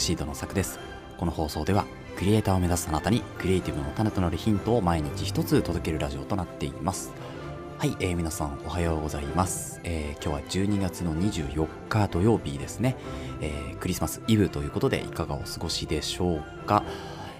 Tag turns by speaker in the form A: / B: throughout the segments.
A: シードの作です。この放送ではクリエイターを目指すあなたにクリエイティブの種となるヒントを毎日一つ届けるラジオとなっています。はい、えー、皆さんおはようございます、えー、今日は12月の24日土曜日ですね、えー、クリスマスイブということでいかがお過ごしでしょうか？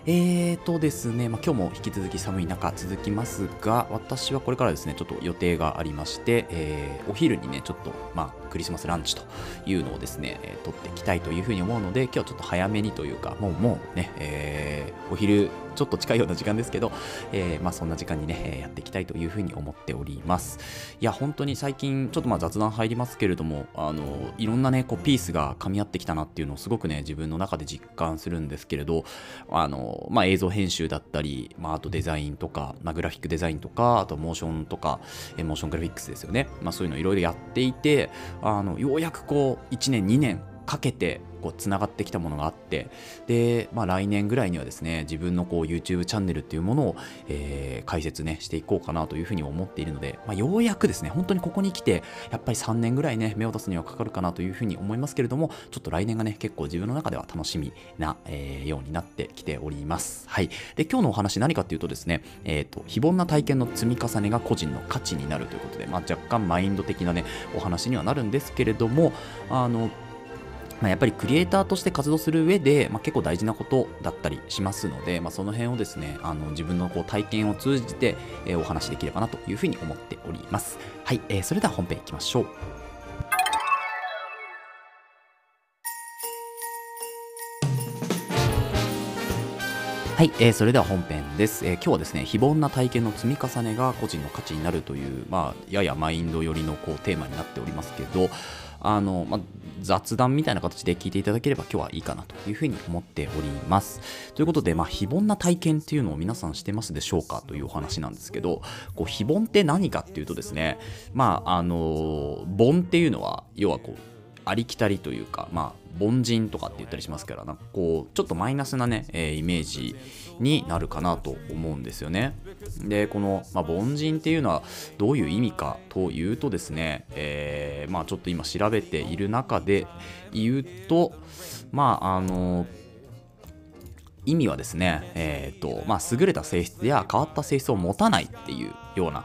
A: えーとですね、まあ、今日も引き続き寒い中続きますが、私はこれからですね、ちょっと予定がありまして、えー、お昼にね、ちょっと、まあ、クリスマスランチというのをですね、えー、取っていきたいというふうに思うので、今日はちょっと早めにというか、もう、もうね、えー、お昼ちょっと近いような時間ですけど、えー、まあそんな時間にね、やっていきたいというふうに思っております。いや、本当に最近、ちょっとまあ雑談入りますけれども、あの、いろんなね、こうピースが噛み合ってきたなっていうのをすごくね、自分の中で実感するんですけれど、あの、まあ映像編集だったり、まああとデザインとか、まあグラフィックデザインとか、あとモーションとか、えモーショングラフィックスですよね。まあそういうのいろいろやっていて、あの、ようやくこう、1年、2年かけてこうつながってきたものがあってで、まあ、来年ぐらいにはですね自分のこう YouTube チャンネルっていうものを、えー、解説ねしていこうかなというふうに思っているので、まあ、ようやくですね本当にここに来てやっぱり3年ぐらいね目を出すにはかかるかなというふうに思いますけれどもちょっと来年がね結構自分の中では楽しみな、えー、ようになってきております。はい。で今日のお話何かっていうとですねえっ、ー、と非凡な体験の積み重ねが個人の価値になるということで、まあ、若干マインド的なねお話にはなるんですけれどもあのまあ、やっぱりクリエイターとして活動する上で、まあ、結構大事なことだったりしますので、まあ、その辺をですねあの自分のこう体験を通じて、え、お話しできればなというふうに思っております。はい、えー、それでは本編いきましょう。はい、えー、それでは本編です、えー、今日はですね非凡な体験の積み重ねが個人の価値になるという、まあ、ややマインド寄りのこうテーマになっておりますけどあの、まあ、雑談みたいな形で聞いていただければ今日はいいかなというふうに思っております。ということで、まあ、非凡な体験っていうのを皆さんしてますでしょうかというお話なんですけど、こう非凡って何かっていうとですね、まあ、あの、凡っていうのは、要はこう、ありきたりというか、まあ、凡人とかって言ったりしますから、なんかこう、ちょっとマイナスなね、えー、イメージになるかなと思うんですよね。で、この、まあ、凡人っていうのはどういう意味かというとですね、えー、まあちょっと今調べている中で言うと、まああの、意味はですね、えっ、ー、と、まあ優れた性質や変わった性質を持たないっていうような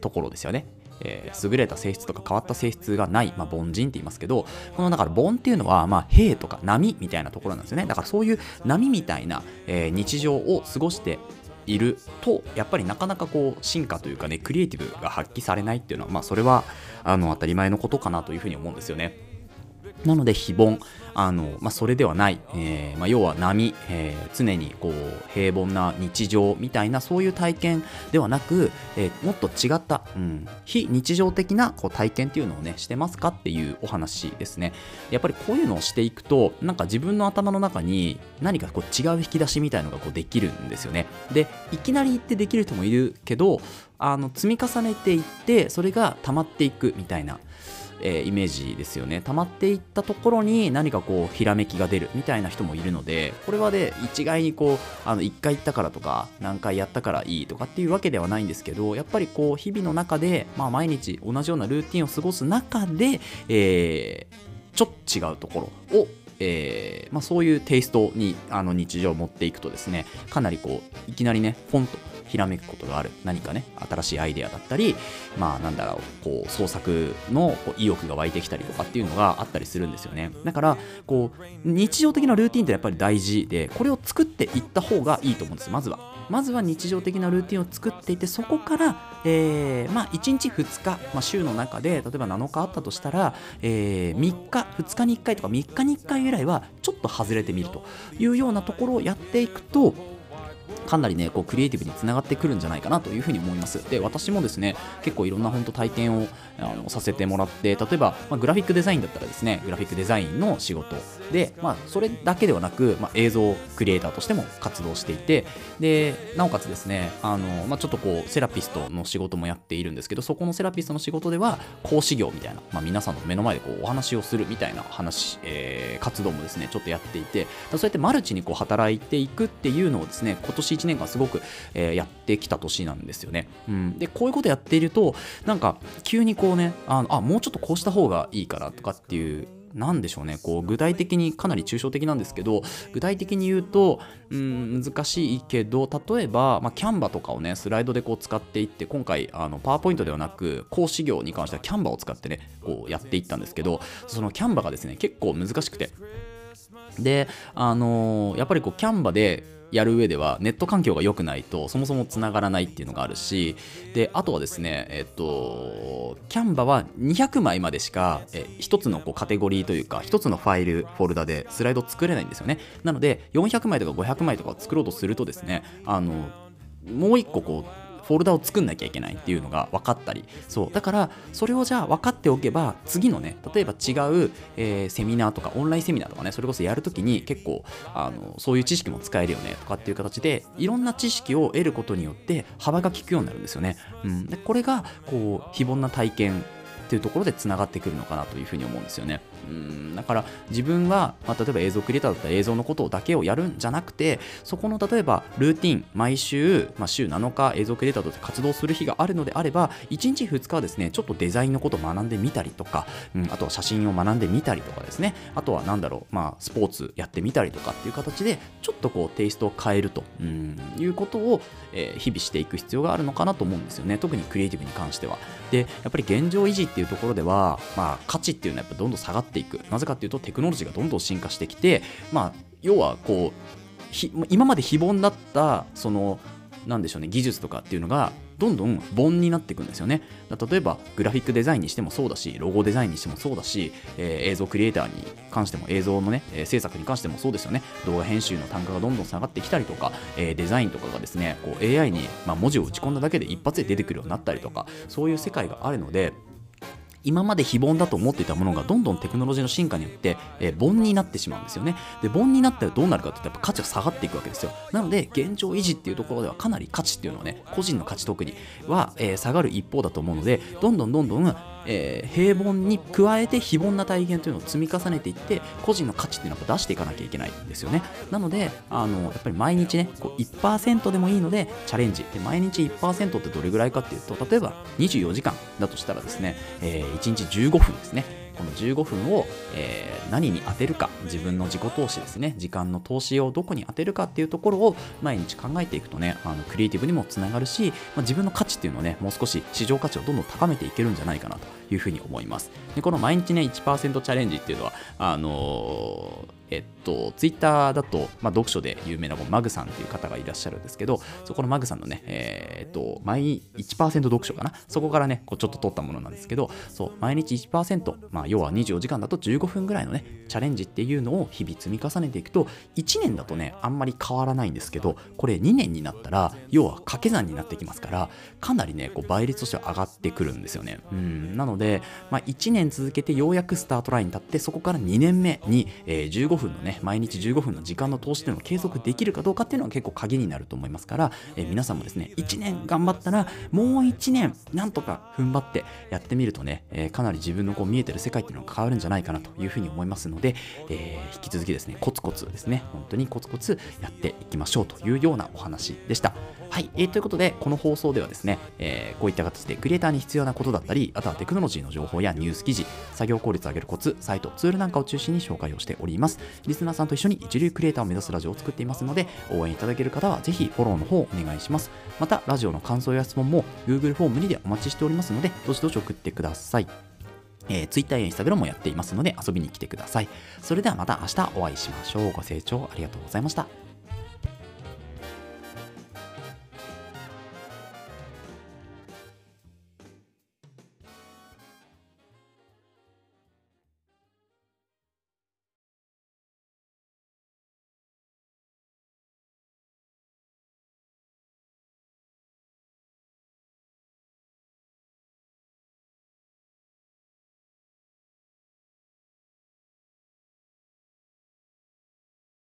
A: ところですよね。えー、優れた性質とか変わった性質がない、まあ、凡人って言いますけど、このだから凡っていうのは、まあ、兵とか波みたいなところなんですよね。だからそういう波みたいな、えー、日常を過ごしていると、やっぱりなかなかこう、進化というかね、クリエイティブが発揮されないっていうのは、まあ、それは、あの、当たり前のことかなというふうに思うんですよね。なので非凡。あの、まあ、それではない、えーまあ、要は波、えー、常にこう平凡な日常みたいなそういう体験ではなく、えー、もっと違った、うん、非日常的なこう体験っていうのをねしてますかっていうお話ですね。やっぱりこういうのをしていくとなんか自分の頭の中に何かこう違う引き出しみたいのがこうできるんですよね。でいきなり言ってできる人もいるけどあの積み重ねていってそれが溜まっていくみたいなえー、イメージですよね。溜まっていったところに何かこうひらめきが出るみたいな人もいるのでこれはで一概にこうあの1回行ったからとか何回やったからいいとかっていうわけではないんですけどやっぱりこう日々の中で、まあ、毎日同じようなルーティンを過ごす中で、えー、ちょっと違うところをえーまあ、そういうテイストにあの日常を持っていくとですねかなりこういきなりねポンとひらめくことがある。何かね新しいアイデアだったりまあなんだろうこう創作のこう意欲が湧いてきたりとかっていうのがあったりするんですよね。だからこう日常的なルーティンってやっぱり大事でこれを作っていった方がいいと思うんですまずは。まずは日常的なルーティンを作っていてそこから、えー、まあ、1日2日、まあ、週の中で例えば7日あったとしたら、えー、3日2日に1回とか3日に1回ぐらいはちょっと外れてみるというようなところをやっていくとかなりね、こうクリエイティブにつながってくるんじゃないかなというふうに思います。で、私もですね、結構いろんな本当体験をあのさせてもらって、例えば、まあ、グラフィックデザインだったらですね、グラフィックデザインの仕事で、まあ、それだけではなく、まあ、映像クリエイターとしても活動していて、で、なおかつですね、あの、まあ、ちょっとこう、セラピストの仕事もやっているんですけど、そこのセラピストの仕事では、講師業みたいな、まあ、皆さんの目の前でこうお話をするみたいな話、えー、活動もですね、ちょっとやっていて、そうやってマルチにこう働いていくっていうのをですね、今年1年間すごく、えー、やってきた年なんですよね。うん、で、こういうことやっていると、なんか、急にこうね、あのあ、もうちょっとこうした方がいいからとかっていうなんでしょうね。こう具体的にかなり抽象的なんですけど具体的に言うとうん難しいけど例えば、まあ、キャンバとかをねスライドでこう使っていって今回あのパワーポイントではなく講師業に関してはキャンバを使ってねこうやっていったんですけどそのキャンバがですね結構難しくて。であのー、やっぱりこうキャンバでやる上ではネット環境が良くないとそもそも繋がらないっていうのがあるしであとはですねえっとキャンバは200枚までしかえ1つのこうカテゴリーというか1つのファイルフォルダでスライド作れないんですよね。なので400枚とか500枚とかを作ろうとするとですねあのもう1個こうフォルダを作んなきゃいけないっていうのが分かったりそう。だからそれをじゃあ分かっておけば次のね例えば違う、えー、セミナーとかオンラインセミナーとかねそれこそやるときに結構あのそういう知識も使えるよねとかっていう形でいろんな知識を得ることによって幅が利くようになるんですよね、うん、でこれがこう非凡な体験っていうところでつながってくるのかなというふうに思うんですよね。うんだから自分は、まあ、例えば映像クリエイターだったら映像のことだけをやるんじゃなくてそこの例えばルーティン毎週、まあ、週7日映像クリエイターとして活動する日があるのであれば1日2日はですねちょっとデザインのことを学んでみたりとか、うん、あとは写真を学んでみたりとかですね。あとは何だろう、まあ、スポーツやってみたりとかっていう形でちょっとこうテイストを変えると、うん、いうことを、えー、日々していく必要があるのかなと思うんですよね。特にクリエイティブに関しては。でやっぱり現状維持ってていうところでは、まあ、価値っていうのはやっぱどんどん下がっていく。なぜかっていうとテクノロジーがどんどん進化してきて、まあ、要はこう今まで非凡だったそのなんでしょうね技術とかっていうのがどんどん凡になっていくんですよね。例えばグラフィックデザインにしてもそうだしロゴデザインにしてもそうだし、えー、映像クリエイターに関しても映像のね、えー、制作に関してもそうですよね。動画編集の単価がどんどん下がってきたりとか、えー、デザインとかがですねこう AI に、まあ、文字を打ち込んだだけで一発で出てくるようになったりとかそういう世界があるので今まで非凡だと思っていたものがどんどんテクノロジーの進化によって、えー、凡になってしまうんですよね。で、凡になったらどうなるかって言ったら価値が下がっていくわけですよ。なので、現状維持っていうところではかなり価値っていうのはね、個人の価値特には、えー、下がる一方だと思うので、どんどんどんどんえー、平凡に加えて非凡な体験というのを積み重ねていって個人の価値っていうのは出していかなきゃいけないんですよね。なのであのやっぱり毎日ねこう1%でもいいのでチャレンジ。で毎日1%ってどれぐらいかっていうと例えば24時間だとしたらですね、えー、1日15分ですね。この15分を、えー、何に当てるか自分の自己投資ですね。時間の投資をどこに当てるかっていうところを毎日考えていくとねあのクリエイティブにもつながるし、まあ、自分の価値っていうのをねもう少し市場価値をどんどん高めていけるんじゃないかなと。いうふうに思います。でこの毎日ね1%チャレンジっていうのはあのーえっと、ツイッターだと、まあ、読書で有名なマグさんっていう方がいらっしゃるんですけど、そこのマグさんのね、えー、っと、毎1%読書かな？そこからね、こうちょっと取ったものなんですけど、そう、毎日1%、まあ、要は24時間だと15分ぐらいのね、チャレンジっていうのを日々積み重ねていくと、1年だとね、あんまり変わらないんですけど、これ2年になったら、要は掛け算になってきますから、かなりね、こう倍率としては上がってくるんですよね。うん、なので、まあ、1年続けてようやくスタートラインに立って、そこから2年目に、えー、15分のね、毎日15分の時間の投資というのを継続できるかどうかっていうのは結構鍵になると思いますから、えー、皆さんもですね、1年頑張ったら、もう1年なんとか踏ん張ってやってみるとね、えー、かなり自分のこう見えてる世界っていうのが変わるんじゃないかなというふうに思いますので、えー、引き続きですね、コツコツですね、本当にコツコツやっていきましょうというようなお話でした。はい、えー、ということで、この放送ではですね、えー、こういった形でクリエイターに必要なことだったり、あとはテクノロジーの情報やニュース記事、作業効率を上げるコツ、サイト、ツールなんかを中心に紹介をしております。リスナーさんと一緒に一流クリエイターを目指すラジオを作っていますので、応援いただける方はぜひフォローの方をお願いします。また、ラジオの感想や質問も Google フォームにでお待ちしておりますので、どしどし送ってください。えー、Twitter や Instagram もやっていますので遊びに来てください。それではまた明日お会いしましょう。ご清聴ありがとうございました。